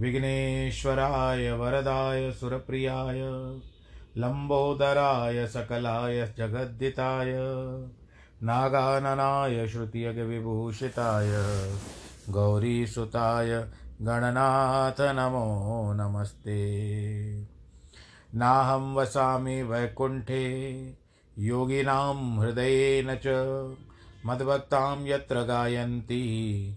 विघ्नेश्वराय, वरदाय, सुरप्रियाय लम्बोदराय सकलाय, जगद्दिताय, नागाननाय श्रुतियगविभूषिताय गौरीसुताय, गणनाथ नमो नमस्ते। नाहं वसामि वैकुण्ठे, योगिनां हृदयेन च, मद्भक्तां यत्र गायन्ति।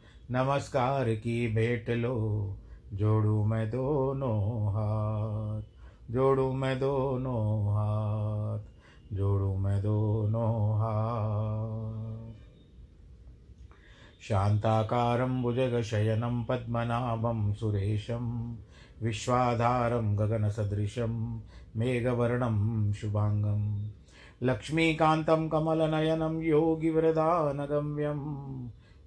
नमस्कार की भेंट लो, जोड़ू मैं दोनों हाथ, जोड़ू मैं दोनों हाथ, जोड़ू मैं दोनों हाथ। शान्ताकारं भुजगशयनं पद्मनाभं सुरेशं, विश्वाधारं गगनसदृशं मेघवर्णं शुभाङ्गं, लक्ष्मीकान्तं कमलनयनं योगिवृदानगम्यम्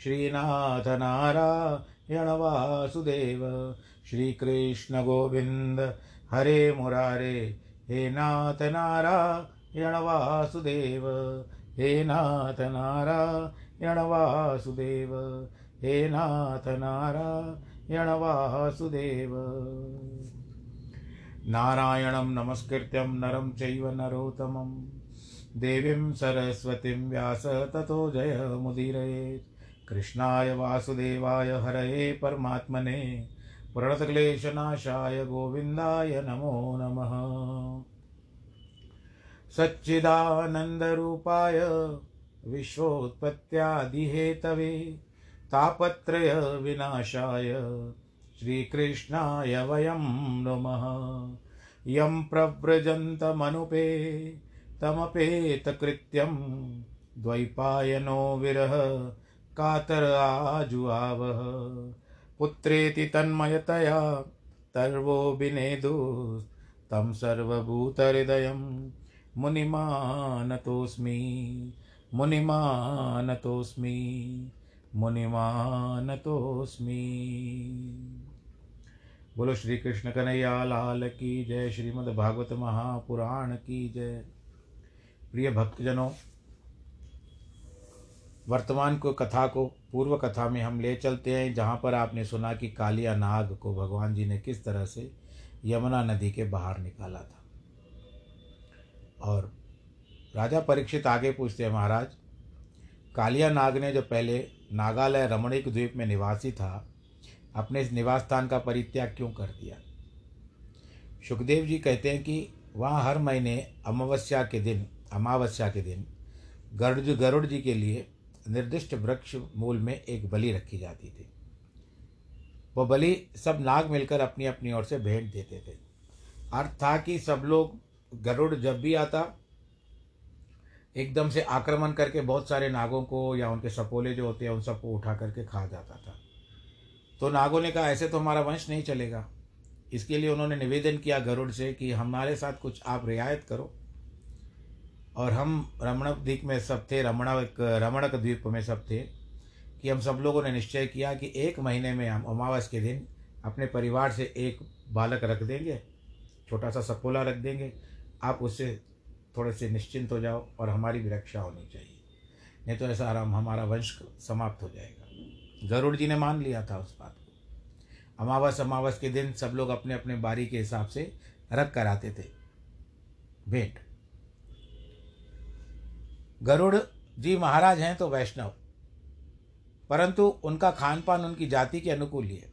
श्रीनाथ नारायण वासुदेव श्रीकृष्ण गोविन्द हरे मुरारे, हे नाथ नारायण वासुदेव हे नाथ नारायण वासुदेव हे नाथ नारायण वासुदेव नारायणं नमस्कृत्यं नरं चैव नरोत्तमं, देवीं सरस्वतीं व्यास ततो जयमुदीरयेत् कृष्णाय वासुदेवाय हरये परमात्मने प्रणतक्लेशनाशाय गोविन्दाय नमो नमः। सच्चिदानन्दरूपाय विश्वोत्पत्त्यादिहेतवे तापत्रयविनाशाय श्रीकृष्णाय वयं नुमः। यं प्रव्रजन्तमनुपे तमपेतकृत्यं द्वैपायनो विरह कातर आजुआवह पुत्रेति तन्मयतया तर्वो विनेदुस्तं सर्वभूतहृदयं। मुनिमानतोऽस्मि मुनिमानतोऽस्मि मुनिमानतोऽस्मि। बोलो श्री कृष्ण कन्हैया, लाल की जय, श्रीमद् भागवत महापुराण की जय। प्रिय भक्तजनों वर्तमान को कथा को, पूर्व कथा में हम ले चलते हैं, जहाँ पर आपने सुना कि कालिया नाग को भगवान जी ने किस तरह से यमुना नदी के बाहर निकाला था। और राजा परीक्षित आगे पूछते हैं, महाराज, कालिया नाग ने जो पहले नागालय रमणीक द्वीप में निवासी था, अपने निवास स्थान का परित्याग क्यों कर दिया? सुखदेव जी कहते हैं कि वहाँ हर महीने अमावस्या के दिन, अमावस्या के दिन गरुड़ गरुड़ जी के लिए निर्दिष्ट वृक्ष मूल में एक बलि रखी जाती थी। वह बलि सब नाग मिलकर अपनी अपनी ओर से भेंट देते थे। अर्थ था कि सब लोग गरुड़ जब भी आता, एकदम से आक्रमण करके बहुत सारे नागों को या उनके सपोले जो होते हैं, उन सबको उठा करके खा जाता था। तो नागों ने कहा, ऐसे तो हमारा वंश नहीं चलेगा। इसके लिए उन्होंने निवेदन किया गरुड़ से कि हमारे साथ कुछ आप रियायत करो। और हम रमणक द्वीप में सब थे रमणक रमणक द्वीप में सब थे, कि हम सब लोगों ने निश्चय किया कि एक महीने में हम अमावस के दिन अपने परिवार से एक बालक रख देंगे छोटा सा सपोला रख देंगे। आप उससे थोड़े से निश्चिंत हो जाओ और हमारी भी रक्षा होनी चाहिए। नहीं तो ऐसा आराम हमारा वंश समाप्त हो जाएगा। गरुड़ जी ने मान लिया था उस बात को। अमावस अमावस के दिन सब लोग अपने अपने बारी के हिसाब से रख कर आते थे। भेंट। गरुड़ जी महाराज हैं तो वैष्णव। परंतु उनका खान पान उनकी जाति के अनुकूल ही है।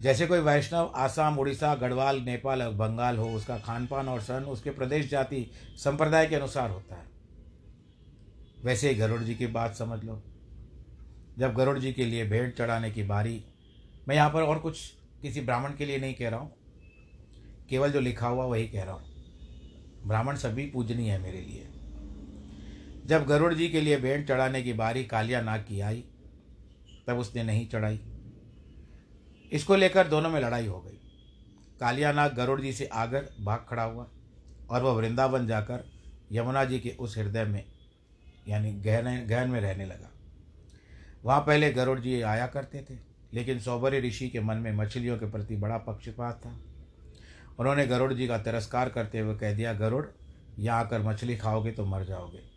जैसे कोई वैष्णव आसाम, उड़ीसा, गढ़वाल, नेपाल और बंगाल हो, उसका खान पान और सन उसके प्रदेश जाति संप्रदाय के अनुसार होता है। वैसे ही गरुड़ जी की बात समझ लो। जब गरुड़ जी के लिए भेंट चढ़ाने की बारी, मैं यहाँ पर और कुछ किसी ब्राह्मण के लिए नहीं कह रहा हूँ। केवल जो लिखा हुआ वही कह रहा हूँ। ब्राह्मण सभी पूजनीय है मेरे लिए। जब गरुड़ जी के लिए भेंट चढ़ाने की बारी कालिया नाग की आई, तब उसने नहीं चढ़ाई। इसको लेकर दोनों में लड़ाई हो गई। कालिया नाग गरुड़ जी से आकर भाग खड़ा हुआ और वह वृंदावन जाकर यमुना जी के उस हृदय में, यानी गहन गहन में रहने लगा। वहाँ पहले गरुड़ जी आया करते थे, लेकिन सौबरी ऋषि के मन में मछलियों के प्रति बड़ा पक्षपात था। उन्होंने गरुड़ जी का तिरस्कार करते हुए कह दिया, गरुड़, यहाँ आकर मछली खाओगे तो मर जाओगे।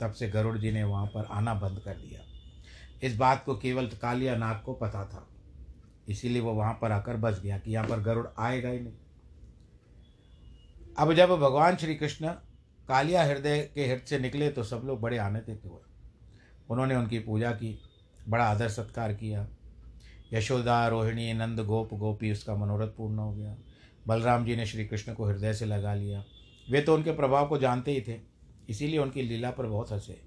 तब से गरुड़ जी ने वहाँ पर आना बंद कर दिया। इस बात को केवल कालिया नाग को पता था। इसीलिए वो वहाँ पर आकर बस गया कि यहाँ पर गरुड़ आएगा ही नहीं। अब जब भगवान श्री कृष्ण कालिया हृदय के हृदय से निकले तो सब लोग बड़े आनंदित हुए। उन्होंने उनकी पूजा की, बड़ा आदर सत्कार किया। यशोदा, रोहिणी, नंद, गोप, गोपी उसका मनोरथ पूर्ण हो गया। बलराम जी ने श्री कृष्ण को हृदय से लगा लिया। वे तो उनके प्रभाव को जानते ही थे। इसीलिए उनकी लीला पर बहुत हंसे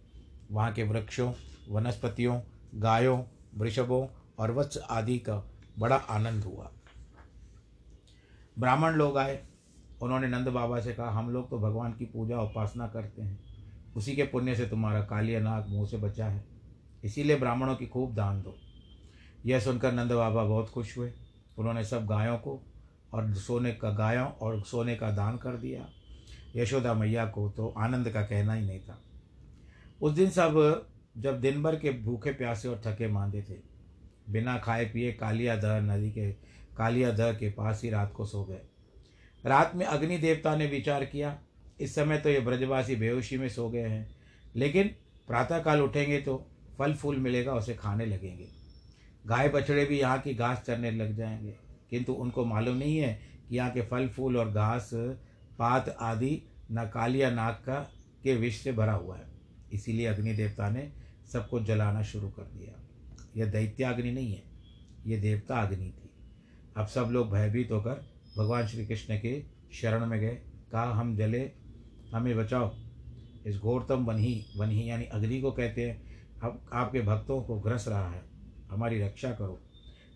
वहाँ के वृक्षों, वनस्पतियों, गायों, वृषभों और वत्स आदि का बड़ा आनंद हुआ। ब्राह्मण लोग आए। उन्होंने नंद बाबा से कहा, हम लोग तो भगवान की पूजा उपासना करते हैं। उसी के पुण्य से तुम्हारा कालिया नाग मुँह से बचा है। इसीलिए ब्राह्मणों की खूब दान दो। यह सुनकर नंद बाबा बहुत खुश हुए। उन्होंने सब गायों को और सोने का, गायों और सोने का दान कर दिया। यशोदा मैया को तो आनंद का कहना ही नहीं था। उस दिन सब जब दिन भर के भूखे प्यासे और थके मांदे थे। बिना खाए पिए कालिया दह नदी के, कालिया दह के पास ही रात को सो गए। रात में अग्नि देवता ने विचार किया, इस समय तो ये ब्रजवासी बेहोशी में सो गए हैं, लेकिन प्रातःकाल उठेंगे तो फल फूल मिलेगा, उसे खाने लगेंगे। गाय बछड़े भी यहाँ की घास चरने लग जाएँगे, किंतु उनको मालूम नहीं है कि यहाँ के फल फूल और घास पात आदि न कालिया नाग का, के विष से भरा हुआ है। इसीलिए अग्नि देवता ने सबको जलाना शुरू कर दिया। यह दैत्याग्नि नहीं है ये देवता अग्नि थी। अब सब लोग भयभीत होकर भगवान श्री कृष्ण के शरण में गए। कहा, हम जले, हमें बचाओ। इस घोरतम वनही वनही यानी अग्नि को कहते हैं। अब आपके भक्तों को ग्रस रहा है। हमारी रक्षा करो।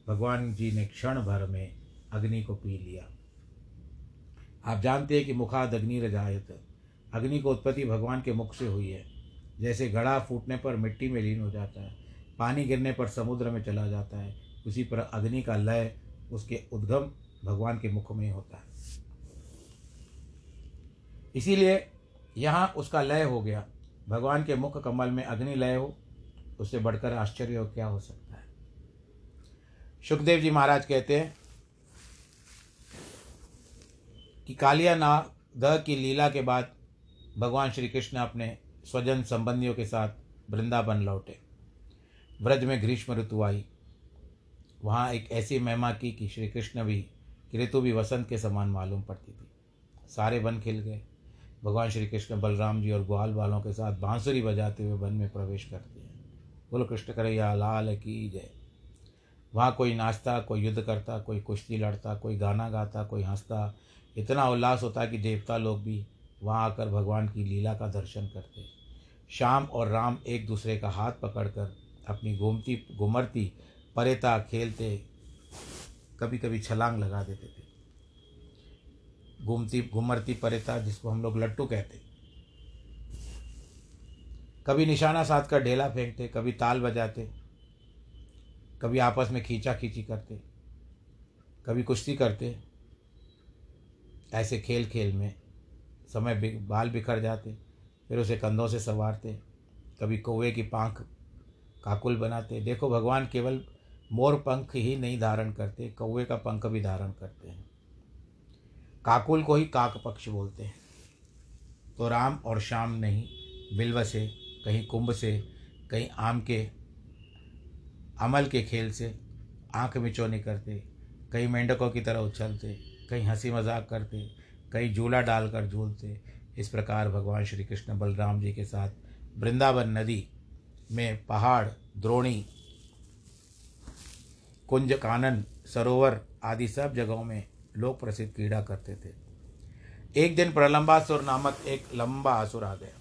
भगवान जी ने क्षण भर में अग्नि को पी लिया। आप जानते हैं कि मुखाद अग्नि रजायत, अग्नि को उत्पत्ति भगवान के मुख से हुई है। जैसे घड़ा फूटने पर मिट्टी में लीन हो जाता है, पानी गिरने पर समुद्र में चला जाता है, उसी पर अग्नि का लय उसके उद्गम भगवान के मुख में होता है। इसीलिए यहाँ उसका लय हो गया। भगवान के मुख कमल में अग्नि लय हो, उससे बढ़कर आश्चर्य क्या हो सकता है? सुखदेव जी महाराज कहते हैं कि कालिया ना, द की लीला के बाद भगवान श्री कृष्ण अपने स्वजन संबंधियों के साथ वृंदावन लौटे। व्रज में ग्रीष्म ऋतु आई। वहाँ एक ऐसी महिमा की कि श्री कृष्ण भी ऋतु भी वसंत के समान मालूम पड़ती थी। सारे वन खिल गए। भगवान श्री कृष्ण बलराम जी और ग्वाल वालों के साथ बांसुरी बजाते हुए वन में प्रवेश करते हैं। बोलो, कृष्ण करैया लाल की जय। वहाँ कोई नाचता, कोई युद्ध करता, कोई कुश्ती लड़ता, कोई गाना गाता, कोई हंसता इतना उल्लास होता है कि देवता लोग भी वहाँ आकर भगवान की लीला का दर्शन करते श्याम और राम एक दूसरे का हाथ पकड़कर अपनी घूमती घुमरती परेता खेलते कभी कभी छलांग लगा देते थे। घूमती घुमरती परेता जिसको हम लोग लट्टू कहते कभी निशाना साध कर ढेला फेंकते, कभी ताल बजाते, कभी आपस में खींचा खींची करते, कभी कुश्ती करते। ऐसे खेल खेल में समय बाल बिखर जाते, फिर उसे कंधों से संवारते, कभी कौवे की पांख काकुल बनाते। देखो, भगवान केवल मोर पंख ही नहीं धारण करते, कौवे का पंख भी धारण करते हैं। काकुल को ही काक पक्ष बोलते हैं। तो राम और श्याम नहीं, बिल्व से, कहीं कुंभ से, कहीं आम के, अमल के खेल से आँख मिचौनी करते, कहीं मेंढकों की तरह उछलते कहीं हँसी मज़ाक करते, कहीं झूला डालकर झूलते। इस प्रकार भगवान श्री कृष्ण बलराम जी के साथ वृंदावन नदी में पहाड़, द्रोणी, कुंज, कानन, सरोवर आदि सब जगहों में लोग प्रसिद्ध क्रीड़ा करते थे। एक दिन प्रलंबासुर नामक एक लंबा आसुर आ गया।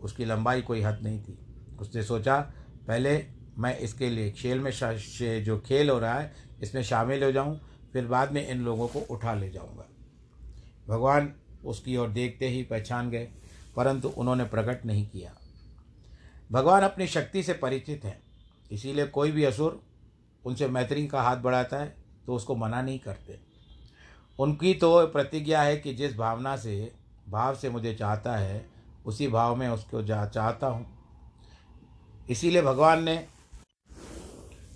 उसकी लंबाई कोई हद नहीं थी। उसने सोचा, पहले मैं इसके लिए खेल में जो खेल हो रहा है, इसमें शामिल हो जाऊँ फिर बाद में इन लोगों को उठा ले जाऊँगा। भगवान उसकी ओर देखते ही पहचान गए, परंतु उन्होंने प्रकट नहीं किया। भगवान अपनी शक्ति से परिचित हैं, इसीलिए कोई भी असुर उनसे मैत्री का हाथ बढ़ाता है तो उसको मना नहीं करते। उनकी तो प्रतिज्ञा है कि जिस भावना से, भाव से मुझे चाहता है, उसी भाव में उसको जा, चाहता हूँ। इसीलिए भगवान ने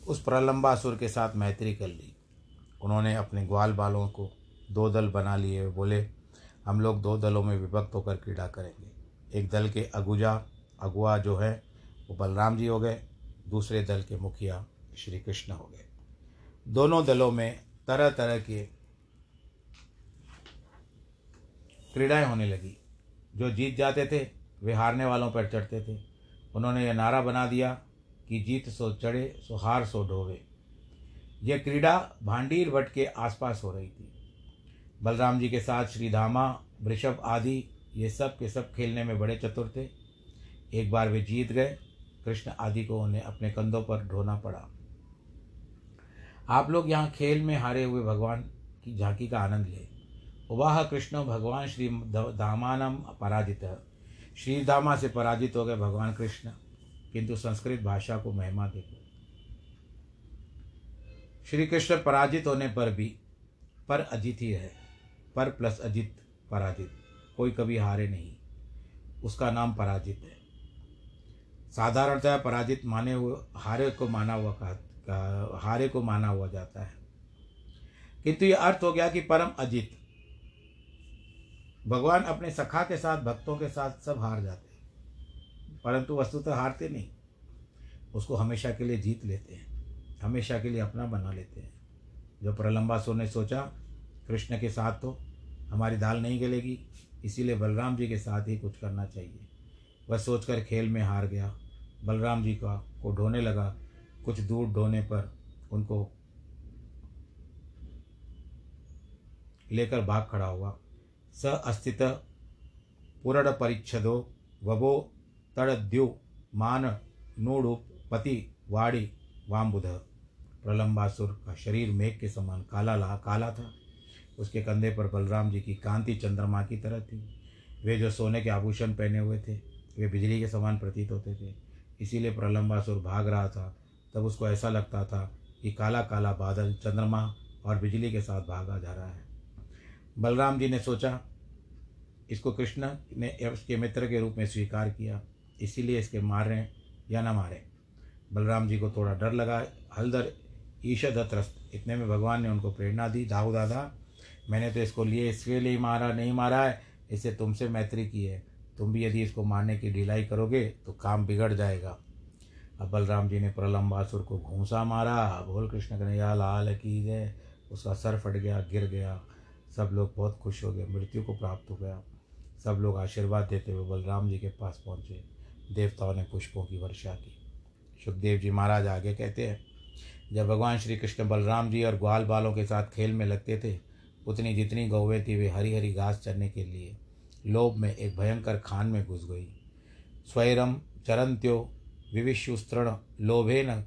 उस प्रलंबासुर के साथ मैत्री कर ली। उन्होंने अपने ग्वाल बालों को दो दल बना लिए, बोले, हम लोग दो दलों में विभक्त होकर क्रीड़ा करेंगे। एक दल के अगुजा, अगुआ जो है, वो बलराम जी हो गए, दूसरे दल के मुखिया श्री कृष्ण हो गए। दोनों दलों में तरह तरह के क्रीड़ाएँ होने लगी। जो जीत जाते थे, वे हारने वालों पर चढ़ते थे। उन्होंने यह नारा बना दिया कि जीत सो चढ़े, सो हार सो ढोवे। यह क्रीड़ा भांडीर वट के आसपास हो रही थी। बलराम जी के साथ श्री धामा, वृषभ आदि, ये सब के सब खेलने में बड़े चतुर थे। एक बार वे जीत गए। कृष्ण आदि को उन्हें अपने कंधों पर ढोना पड़ा। आप लोग यहाँ खेल में हारे हुए भगवान की झांकी का आनंद ले। उवाह कृष्ण, भगवान श्री धामानम पराजित श्री धामा से पराजित हो गए भगवान कृष्ण। किंतु संस्कृत भाषा को महिमा देखो श्री कृष्ण पराजित होने पर भी, पर अजित ही है। पर प्लस अजित पराजित। कोई कभी हारे नहीं। उसका नाम पराजित है। साधारणतः पराजित माने हुए, हारे को माना हुआ कहा हारे को माना हुआ जाता है। किंतु यह अर्थ हो गया कि परम अजित। भगवान अपने सखा के साथ, भक्तों के साथ सब हार जाते हैं। परंतु वस्तुतः हारते नहीं। उसको हमेशा के लिए जीत लेते हैं। हमेशा के लिए अपना बना लेते हैं। जो प्रलंबासुर ने सोचा, कृष्ण के साथ तो हमारी दाल नहीं गलेगी, इसीलिए बलराम जी के साथ ही कुछ करना चाहिए। वह सोचकर खेल में हार गया। बलराम जी का को ढोने लगा। कुछ दूर ढोने पर उनको लेकर भाग खड़ा हुआ। स अस्थित पुरड़ परिच्छदो वबो तड़द्यु मान नूडुप पति वाड़ी वामबुध। प्रलंबासुर का शरीर मेघ के समान काला ला काला था। उसके कंधे पर बलराम जी की कांति चंद्रमा की तरह थी। वे जो सोने के आभूषण पहने हुए थे, वे बिजली के समान प्रतीत होते थे। इसीलिए प्रलंबासुर भाग रहा था। तब उसको ऐसा लगता था कि काला काला बादल चंद्रमा और बिजली के साथ भागा जा रहा है। बलराम जी ने सोचा, इसको कृष्ण ने उसके मित्र के रूप में स्वीकार किया। इसीलिए इसके मारें या न मारें। बलराम जी को थोड़ा डर लगा। हलदर ईशद त्रस्त इतने में भगवान ने उनको प्रेरणा दी, दाऊ दादा, मैंने तो इसको लिए, इसके लिए मारा, नहीं मारा है इससे तुमसे मैत्री की है। तुम भी यदि इसको मारने की ढिलाई करोगे तो काम बिगड़ जाएगा। अब बलराम जी ने प्रलम्बासुर को घूसा मारा। बोल, कृष्ण कन्हैया, लाल की जय। उसका सर फट गया, गिर गया। सब लोग बहुत खुश हो गए, मृत्यु को प्राप्त हो गया। सब लोग आशीर्वाद देते हुए बलराम जी के पास पहुँचे। देवताओं ने पुष्पों की वर्षा की। सुखदेव जी महाराज आगे कहते हैं जब भगवान श्री कृष्ण बलराम जी और ग्वाल बालों के साथ खेल में लगते थे, उतनी जितनी गौवें थी वे हरी हरी घास चरने के लिए लोभ में एक भयंकर खान में घुस गई। स्वैरम चरंत्यो विविशुस्तृण लोभेन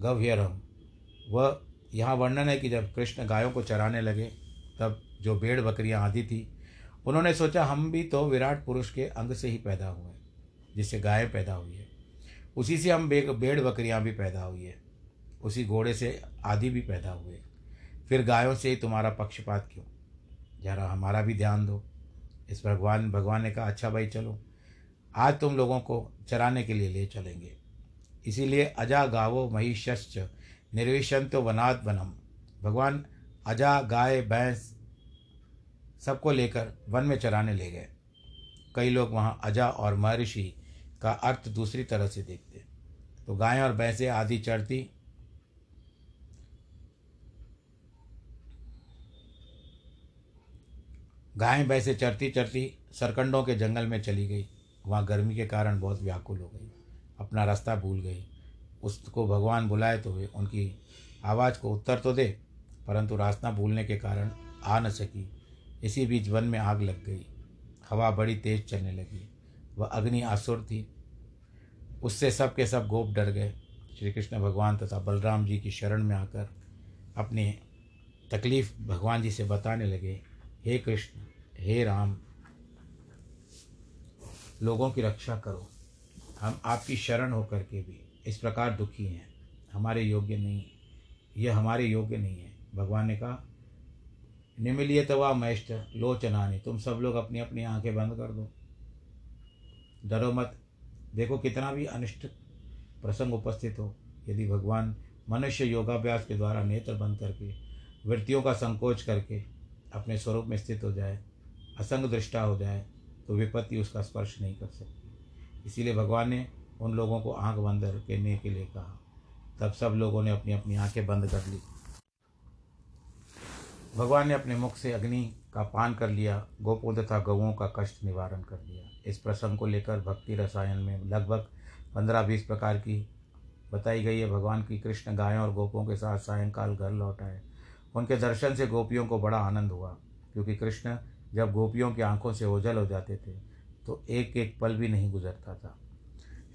गव्यरम। वह यहाँ वर्णन है कि जब कृष्ण गायों को चराने लगे, तब जो भेड़ बकरियाँ आदि थी, उन्होंने सोचा, हम भी तो विराट पुरुष के अंग से ही पैदा हुए जिससे गाय पैदा हुई है। उसी से हम भेड़ बकरियाँ भी पैदा हुई है। उसी घोड़े से आदि भी पैदा हुए। फिर गायों से ही तुम्हारा पक्षपात क्यों? जरा हमारा भी ध्यान दो। इस भगवान भगवान ने कहा अच्छा भाई, चलो। आज तुम लोगों को चराने के लिए ले चलेंगे। इसीलिए अजा गावो महिष्च निर्विशंतो वनाद वनम। भगवान अजा, गाय, भैंस सबको लेकर वन में चराने ले गए। कई लोग वहाँ अजा और महर्षि का अर्थ दूसरी तरह से देखते। तो गायें और भैंसें आदि चढ़ती गायें भैंसें चरती चरती सरकंडों के जंगल में चली गई। वहाँ गर्मी के कारण बहुत व्याकुल हो गई। अपना रास्ता भूल गई। उसको भगवान बुलाए तो उनकी आवाज़ को उत्तर तो दे, परंतु रास्ता भूलने के कारण आ न सकी। इसी बीच वन में आग लग गई। हवा बड़ी तेज चलने लगी। वह अग्नि आसुर थी। उससे सब के सब गोप डर गए। श्री कृष्ण भगवान तथा बलराम जी की शरण में आकर अपनी तकलीफ़ भगवान जी से बताने लगे। हे कृष्ण, हे राम, लोगों की रक्षा करो। हम आपकी शरण होकर के भी इस प्रकार दुखी हैं। हमारे योग्य नहीं, यह हमारे योग्य नहीं है। भगवान ने कहा निमिलिय तवा मैष्ट लोचनानी, तुम सब लोग अपनी अपनी आँखें बंद कर दो। डरो मत। देखो कितना भी अनिष्ट प्रसंग उपस्थित हो, यदि भगवान मनुष्य योगाभ्यास के द्वारा नेत्र बंद करके, वृत्तियों का संकोच करके अपने स्वरूप में स्थित हो जाए, असंग दृष्टा हो जाए तो विपत्ति उसका स्पर्श नहीं कर सकती। इसीलिए भगवान ने उन लोगों को आँख बंद करने के लिए कहा। तब सब लोगों ने अपनी अपनी आँखें बंद कर ली। भगवान ने अपने मुख से अग्नि का पान कर लिया गोपों तथा गौओं का कष्ट निवारण कर दिया इस प्रसंग को लेकर भक्ति रसायन में लगभग पंद्रह बीस प्रकार की बताई गई है। भगवान की कृष्ण गायों और गोपों के साथ सायंकाल घर लौट आए। उनके दर्शन से गोपियों को बड़ा आनंद हुआ, क्योंकि कृष्ण जब गोपियों की आँखों से ओझल हो जाते थे तो एक एक पल भी नहीं गुजरता था।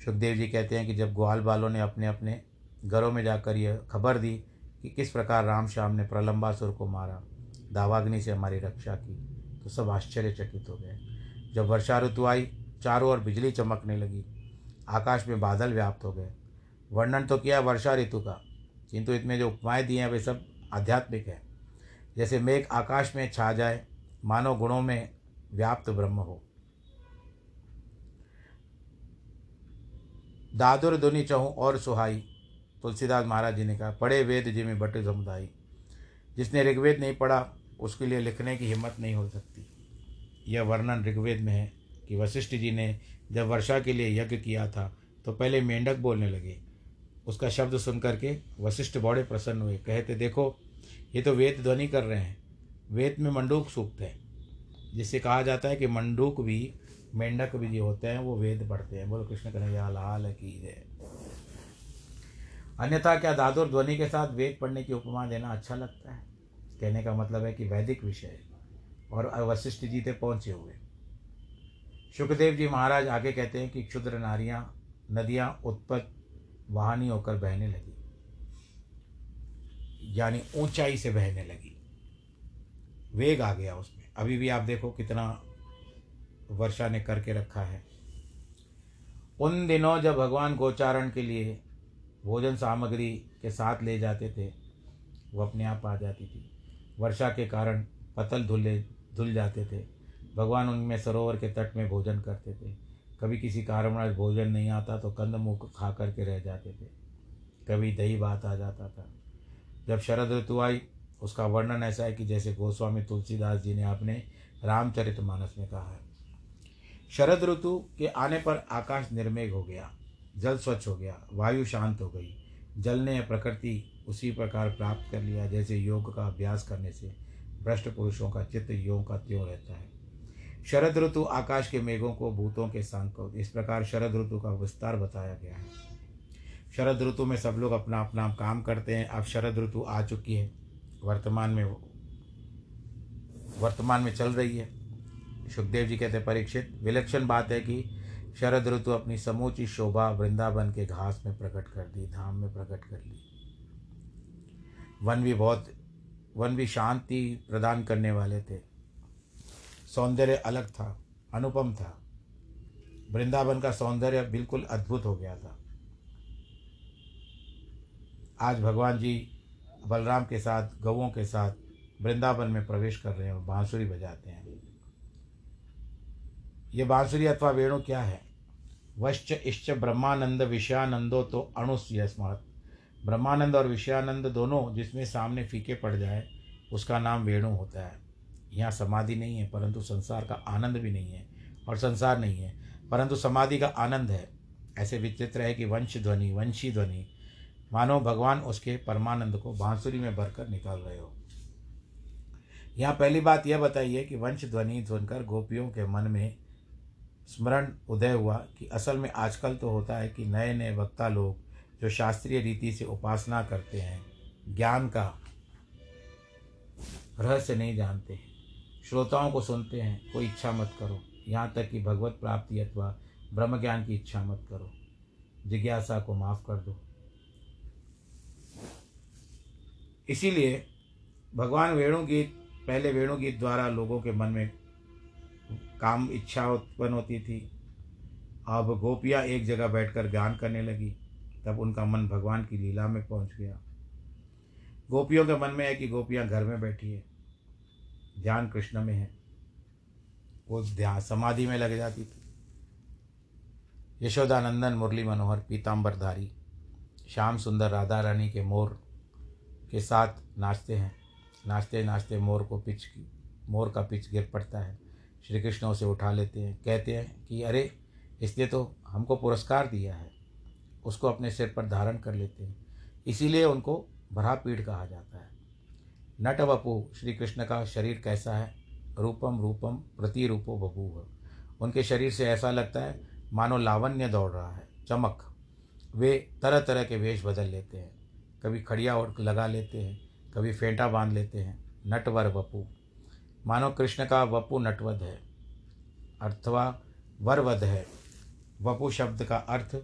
सुखदेव जी कहते हैं कि जब ग्वाल बालों ने अपने अपने घरों में जाकर यह खबर दी कि किस प्रकार राम श्याम ने प्रलंबासुर को मारा, दावाग्नि से हमारी रक्षा की तो सब आश्चर्यचकित हो गए। जब वर्षा ऋतु आई, चारों ओर बिजली चमकने लगी, आकाश में बादल व्याप्त हो गए। वर्णन तो किया वर्षा ऋतु का, किंतु इसमें जो उपमाएँ दी हैं, वे सब आध्यात्मिक है। जैसे मेघ आकाश में छा जाए, मानव गुणों में व्याप्त ब्रह्म हो। दादुर धुनि चहूँ और सुहाई, तुलसीदास महाराज जी ने कहा, पढ़े वेद जिम्मे बट समुदाय। जिसने ऋग्वेद नहीं पढ़ा, उसके लिए लिखने की हिम्मत नहीं हो सकती। यह वर्णन ऋग्वेद में है कि वशिष्ठ जी ने जब वर्षा के लिए यज्ञ किया था तो पहले मेंढक बोलने लगे। उसका शब्द सुन करके वशिष्ठ बड़े प्रसन्न हुए। कहते, देखो, ये तो वेद ध्वनि कर रहे हैं। वेद में मंडूक सूक्त है, जिससे कहा जाता है कि मंडूक भी, मेंढक भी जो होते हैं, वो वेद पढ़ते हैं। बोलो, कृष्ण कन्हैया, लाल की है अन्यथा क्या दादुर ध्वनि के साथ वेद पढ़ने की उपमा देना अच्छा लगता है? कहने का मतलब है कि वैदिक विषय और वशिष्ठ जी थे पहुँचे हुए। सुखदेव जी महाराज आगे कहते हैं कि क्षुद्र नारियाँ, नदियाँ उत्पन्न वाहनी होकर बहने लगी। यानी ऊंचाई से बहने लगी। वेग आ गया उसमें। अभी भी आप देखो कितना वर्षा ने करके रखा है। उन दिनों जब भगवान गोचारण के लिए भोजन सामग्री के साथ ले जाते थे, वो अपने आप आ जाती थी। वर्षा के कारण पतल धुले, धुल जाते थे। भगवान उनमें सरोवर के तट में भोजन करते थे। कभी किसी कारणवश भोजन नहीं आता तो कंद मुख खा करके रह जाते थे। कभी दही भात आ जाता था। जब शरद ऋतु आई, उसका वर्णन ऐसा है कि जैसे गोस्वामी तुलसीदास जी ने अपने रामचरित मानस में कहा है। शरद ऋतु के आने पर आकाश निर्मेघ हो गया, जल स्वच्छ हो गया, वायु शांत हो गई। जल ने प्रकृति उसी प्रकार प्राप्त कर लिया, जैसे योग का अभ्यास करने से। भ्रष्ट पुरुषों का चित्त योग का त्यों रहता है। शरद ऋतु आकाश के मेघों को भूतों के संग इस प्रकार शरद ऋतु का विस्तार बताया गया है। शरद ऋतु में सब लोग अपना अपना काम करते हैं। अब शरद ऋतु आ चुकी है। वर्तमान में वर्तमान में चल रही है। सुखदेव जी कहते परीक्षित, विलक्षण बात है कि शरद ऋतु अपनी समूची शोभा वृंदावन के घास में प्रकट कर दी, धाम में प्रकट कर ली। वन भी बहुत वन भी शांति प्रदान करने वाले थे। सौंदर्य अलग था, अनुपम था। वृंदावन का सौंदर्य बिल्कुल अद्भुत हो गया था। आज भगवान जी बलराम के साथ गवों के साथ वृंदावन में प्रवेश कर रहे हैं और बांसुरी बजाते हैं। ये बांसुरी अथवा वेणु क्या है? वश्च इश्च ब्रह्मानंद विषयानंदो तो स्मार्त ब्रह्मानंद और विषयानंद दोनों जिसमें सामने फीके पड़ जाए, उसका नाम वेणु होता है। यहाँ समाधि नहीं है, परंतु संसार का आनंद भी नहीं है और संसार नहीं है, परंतु समाधि का आनंद है। ऐसे विचित्र है कि वंश ध्वनि, वंशी ध्वनि, मानो भगवान उसके परमानंद को बांसुरी में भरकर निकाल रहे हो। यहाँ पहली बात यह बताइए कि वंश ध्वनि सुनकर गोपियों के मन में स्मरण उदय हुआ कि असल में आजकल तो होता है कि नए नए वक्ता लोग जो शास्त्रीय रीति से उपासना करते हैं, ज्ञान का रहस्य नहीं जानते श्रोताओं को सुनते हैं, कोई इच्छा मत करो। यहाँ तक कि भगवत प्राप्ति अथवा ब्रह्म ज्ञान की इच्छा मत करो। जिज्ञासा को माफ़ कर दो। इसीलिए भगवान वेणुगीत पहले वेणुगीत द्वारा लोगों के मन में काम, इच्छा उत्पन्न होती थी। अब गोपियाँ एक जगह बैठकर ज्ञान करने लगी। तब उनका मन भगवान की लीला में पहुँच गया। गोपियों के मन में है कि गोपियाँ घर में बैठी है। ध्यान कृष्ण में है। वो ध्यान समाधि में लग जाती थी। यशोदानंदन, मुरली मनोहर पीताम्बरधारी श्याम सुंदर, राधा रानी के मोर के साथ नाचते हैं। नाचते नाचते मोर को पिच की, मोर का पिच गिर पड़ता है। श्री कृष्ण उसे उठा लेते हैं, कहते हैं कि, अरे, इसने तो हमको पुरस्कार दिया है। उसको अपने सिर पर धारण कर लेते हैं। इसीलिए उनको भरा पीठ कहा जाता है। नट वपु श्री कृष्ण का शरीर कैसा है? रूपम रूपम प्रतिरूपो बभू उनके शरीर से ऐसा लगता है, मानो लावण्य दौड़ रहा है, चमक। वे तरह तरह के वेश बदल लेते हैं। कभी खड़िया और लगा लेते हैं, कभी फेंटा बाँध लेते हैं, नटवर वपु। मानो कृष्ण का वपु नटवध है अथवा वरवध है। वपु शब्द का अर्थ,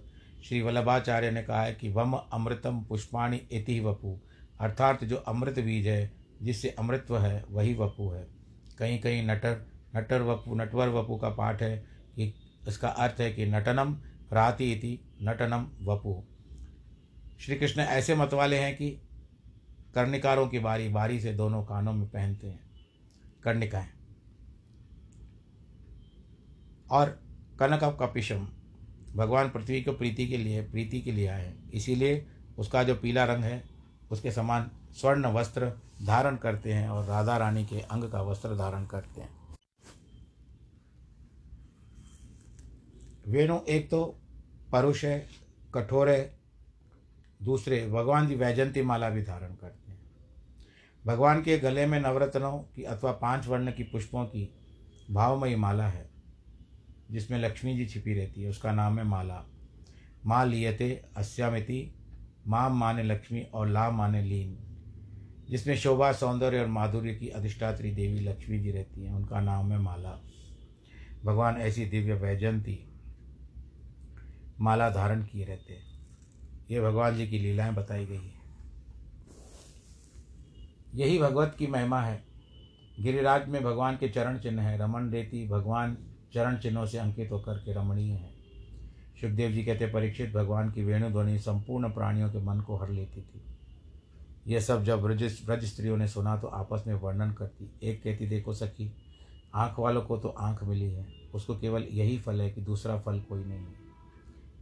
श्री वल्लभाचार्य ने कहा है कि वम अमृतम पुष्पाणी इति वपु। अर्थात जो अमृत बीज है जिससे अमृतव है, वही वपु है। कहीं कहीं नटर नटर वपु, नटवर वपु का पाठ है कि इसका अर्थ है कि नटनम राति इति नटनम वपु। श्री कृष्ण ऐसे मत वाले हैं कि कर्णिकारों की बारी बारी से दोनों कानों में पहनते हैं, कर्णिकाएँ। और कनक कपिशम, भगवान पृथ्वी को प्रीति के लिए, प्रीति के लिए आए इसीलिए उसका जो पीला रंग है, उसके समान स्वर्ण वस्त्र धारण करते हैं और राधा रानी के अंग का वस्त्र धारण करते हैं। वेणु एक तो परुष है, कठोर है, दूसरे भगवान जी वैजंती माला भी धारण करते हैं। भगवान के गले में नवरत्नों की अथवा पाँच वर्ण की पुष्पों की भावमयी माला है, जिसमें लक्ष्मी जी छिपी रहती है। उसका नाम है माला। माँ लियते अस्यामिति, माँ माने लक्ष्मी और ला माने लीन। जिसमें शोभा सौंदर्य और माधुर्य की अधिष्ठात्री देवी लक्ष्मी जी रहती हैं। उनका नाम है माला। भगवान ऐसी दिव्य वैजंती माला धारण किए रहते हैं। ये भगवान जी की लीलाएँ बताई गई है। यही भगवत की महिमा है। गिरिराज में भगवान के चरण चिन्ह है। रमन रेती भगवान चरण चिन्हों से अंकित होकर के रमणीय है। सुखदेव जी कहते परीक्षित भगवान की वेणु ध्वनि संपूर्ण प्राणियों के मन को हर लेती थी। यह सब जब ब्रज ब्रज स्त्रियों ने सुना तो आपस में वर्णन करती। एक कहती, देखो सखी, आँख वालों को तो आँख मिली है। उसको केवल यही फल है कि दूसरा फल कोई नहीं है।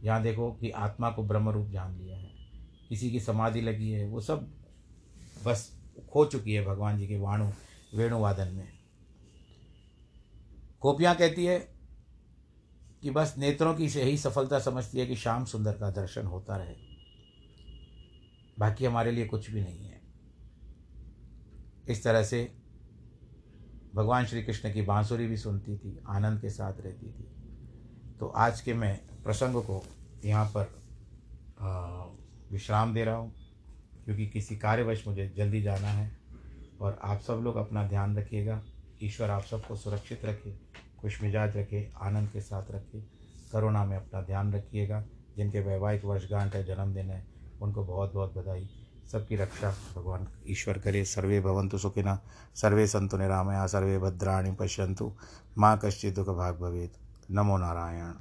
यहाँ देखो कि आत्मा को ब्रह्म रूप जान लिया है। किसी की समाधि लगी है, वो सब बस खो चुकी है भगवान जी के वाणु, वेणुवादन में। गोपियाँ कहती है कि बस नेत्रों की से ही सफलता समझती है कि श्याम सुंदर का दर्शन होता रहे। बाकी हमारे लिए कुछ भी नहीं है। इस तरह से भगवान श्री कृष्ण की बांसुरी भी सुनती थी, आनंद के साथ रहती थी। तो आज के मैं प्रसंग को यहाँ पर विश्राम दे रहा हूँ, क्योंकि किसी कार्यवश मुझे जल्दी जाना है और आप सब लोग अपना ध्यान रखिएगा, ईश्वर आप सबको सुरक्षित रखे, खुश मिजाज रखे, आनंद के साथ रखे, करुणा में अपना ध्यान रखिएगा। जिनके वैवाहिक वर्षगांठ है, जन्मदिन है उनको बहुत बहुत बधाई। सबकी रक्षा भगवान ईश्वर करे। सर्वे भवंतु सुखिना, सर्वे संतु निरामया, सर्वे भद्राणी पश्यंतु माँ कश्चि दुख भाग भवेद नमो नारायण।